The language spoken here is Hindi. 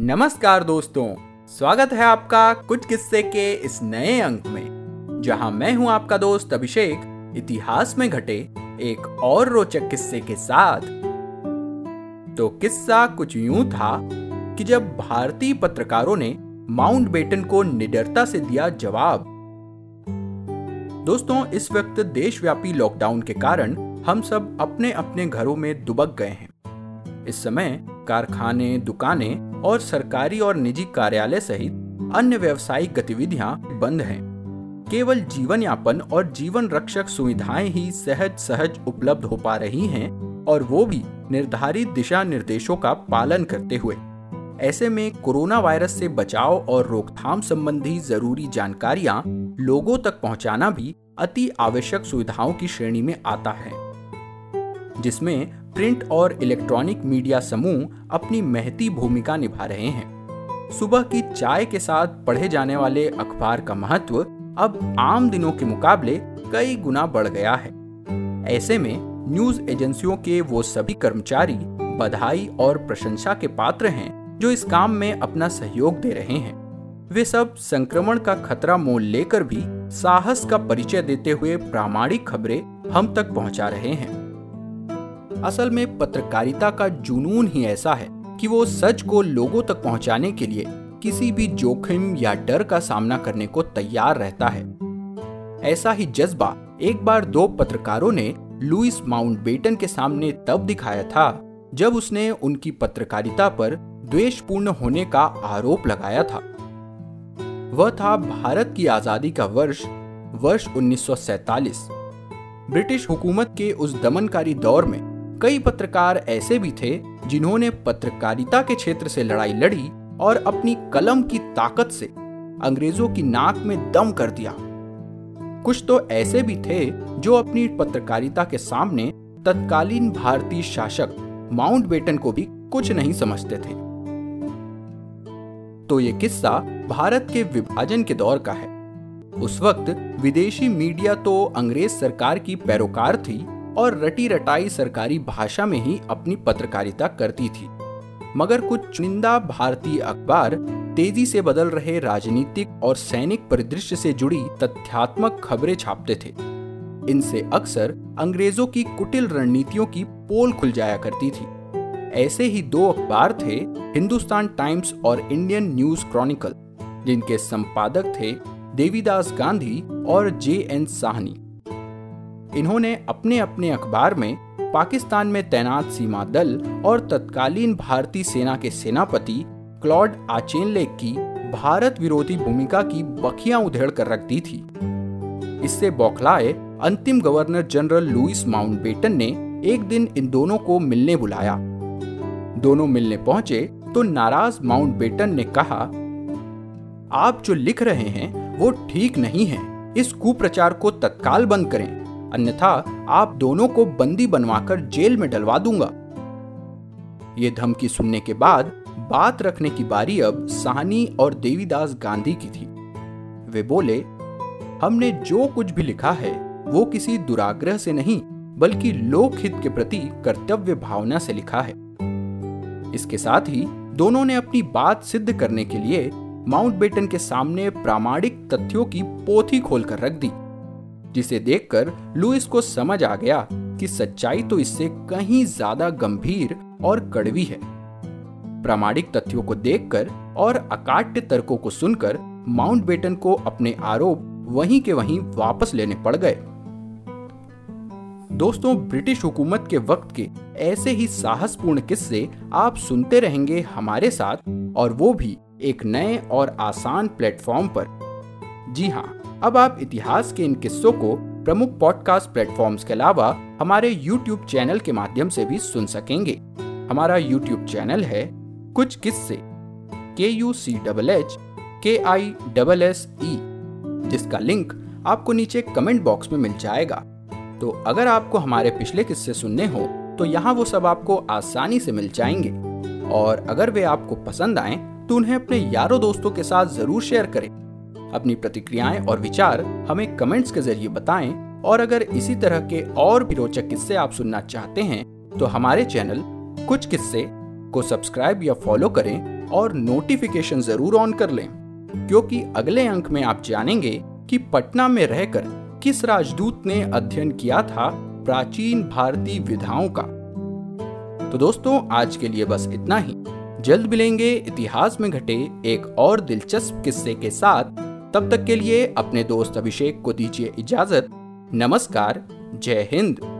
नमस्कार दोस्तों, स्वागत है आपका कुछ किस्से के इस नए अंक में, जहाँ मैं हूँ आपका दोस्त अभिषेक, इतिहास में घटे एक और रोचक किस्से के साथ। तो किस्सा कुछ यूँ था कि जब भारतीय पत्रकारों ने माउंट बेटन को निडरता से दिया जवाब। दोस्तों, इस वक्त देशव्यापी लॉकडाउन के कारण हम सब अपने अपने घरों में दुबक गए हैं। इस समय कारखाने, दुकानें और सरकारी और निजी कार्यालय सहित अन्य व्यवसायिक गतिविधियाँ बंद हैं। केवल जीवन यापन और जीवन रक्षक सुविधाएँ ही सहज सहज उपलब्ध हो पा रही हैं और वो भी निर्धारित दिशा निर्देशों का पालन करते हुए। ऐसे में कोरोना वायरस से बचाव और रोकथाम संबंधी ज़रूरी जानकारियाँ लोगों तक पहुंचाना भी अति आवश्यक सुविधाओं की श्रेणी में आता है, जिसमें प्रिंट और इलेक्ट्रॉनिक मीडिया समूह अपनी महती भूमिका निभा रहे हैं। सुबह की चाय के साथ पढ़े जाने वाले अखबार का महत्व अब आम दिनों के मुकाबले कई गुना बढ़ गया है। ऐसे में न्यूज़ एजेंसियों के वो सभी कर्मचारी बधाई और प्रशंसा के पात्र हैं जो इस काम में अपना सहयोग दे रहे हैं। वे सब संक्रमण का खतरा मोल लेकर भी साहस का परिचय देते हुए प्रामाणिक खबरें हम तक पहुँचा रहे हैं। असल में पत्रकारिता का जुनून ही ऐसा है कि वो सच को लोगों तक पहुँचाने के लिए किसी भी जोखिम या डर का सामना करने को तैयार रहता है। ऐसा ही जज्बा एक बार दो पत्रकारों ने लुइस माउंटबेटन के सामने तब दिखाया था, जब उसने उनकी पत्रकारिता पर द्वेषपूर्ण होने का आरोप लगाया था। वह था भारत की आज़ादी का वर्ष वर्ष 1947 ब्रिटिश हुकूमत के उस दमनकारी दौर में कई पत्रकार ऐसे भी थे जिन्होंने पत्रकारिता के क्षेत्र से लड़ाई लड़ी और अपनी कलम की ताकत से अंग्रेज़ों की नाक में दम कर दिया। कुछ तो ऐसे भी थे जो अपनी पत्रकारिता के सामने तत्कालीन भारतीय शासक माउंट बेटन को भी कुछ नहीं समझते थे। तो ये किस्सा भारत के विभाजन के दौर का है। उस वक्त विदेशी मीडिया तो अंग्रेज़ सरकार की पैरोकार थी और रटी रटाई सरकारी भाषा में ही अपनी पत्रकारिता करती थी। मगर कुछ चुनिंदा भारतीय अखबार तेज़ी से बदल रहे राजनीतिक और सैनिक परिदृश्य से जुड़ी तथ्यात्मक खबरें छापते थे। इनसे अक्सर अंग्रेज़ों की कुटिल रणनीतियों की पोल खुल जाया करती थी। ऐसे ही दो अखबार थे, हिंदुस्तान टाइम्स और इंडियन न्यूज़ क्रॉनिकल, जिनके संपादक थे देवीदास गांधी और जे एन साहनी। इन्होंने अपने अपने अखबार में पाकिस्तान में तैनात सीमा दल और तत्कालीन भारतीय सेना के सेनापति क्लॉड आचेनले की भारत विरोधी भूमिका की बखियाँ उधेड़ कर रख दी थी। इससे बौखलाए अंतिम गवर्नर जनरल लुइस माउंटबेटन ने एक दिन इन दोनों को मिलने बुलाया। दोनों मिलने पहुँचे तो नाराज़ माउंटबेटन ने कहा, आप जो लिख रहे हैं वो ठीक नहीं है। इस कुप्रचार को तत्काल बंद करें। अन्यथा आप दोनों को बंदी बनवाकर जेल में डलवा दूँगा। ये धमकी सुनने के बाद बात रखने की बारी अब साहनी और देवीदास गांधी की थी। वे बोले, हमने जो कुछ भी लिखा है, वो किसी दुराग्रह से नहीं, बल्कि लोकहित के प्रति कर्तव्य भावना से लिखा है। इसके साथ ही दोनों ने अपनी बात सिद्ध करने के लिए माउंटबेटन के सामने प्रामाणिक तथ्यों की पोथी खोलकर रख दी। जिसे देखकर लुइस को समझ आ गया कि सच्चाई तो इससे कहीं ज़्यादा गंभीर और कड़वी है। प्रामाणिक तथ्यों को देखकर और अकाट्य तर्कों को सुनकर माउंटबेटन को अपने आरोप वहीं के वहीं वापस लेने पड़ गए। दोस्तों, ब्रिटिश हुकूमत के वक्त के ऐसे ही साहसपूर्ण किस्से आप सुनते रहेंगे हमारे साथ और वो भी एक नए और आसान प्लेटफॉर्म पर। जी हाँ अब आप इतिहास के इन किस्सों को प्रमुख पॉडकास्ट प्लेटफॉर्म्स के अलावा हमारे YouTube चैनल के माध्यम से भी सुन सकेंगे। हमारा YouTube चैनल है कुछ किस्से। के यू सी डबल एच के आई डबल एस ई जिसका लिंक आपको नीचे कमेंट बॉक्स में मिल जाएगा। तो अगर आपको हमारे पिछले किस्से सुनने हो तो यहाँ वो सब आपको आसानी से मिल जाएँगे। और अगर वे आपको पसंद आए तो उन्हें अपने यारों दोस्तों के साथ ज़रूर शेयर करें। अपनी प्रतिक्रियाएँ और विचार हमें कमेंट्स के ज़रिए बताएँ। और अगर इसी तरह के और भी रोचक किस्से आप सुनना चाहते हैं तो हमारे चैनल कुछ किस्से को सब्सक्राइब या फॉलो करें और नोटिफिकेशन ज़रूर ऑन कर लें। क्योंकि अगले अंक में आप जानेंगे कि पटना में रहकर किस राजदूत ने अध्ययन किया था प्राचीन भारतीय विधाओं का। तो दोस्तों, आज के लिए बस इतना ही। जल्द मिलेंगे इतिहास में घटे एक और दिलचस्प किस्से के साथ। तब तक के लिए अपने दोस्त अभिषेक को दीजिए इजाज़त। नमस्कार जय हिंद।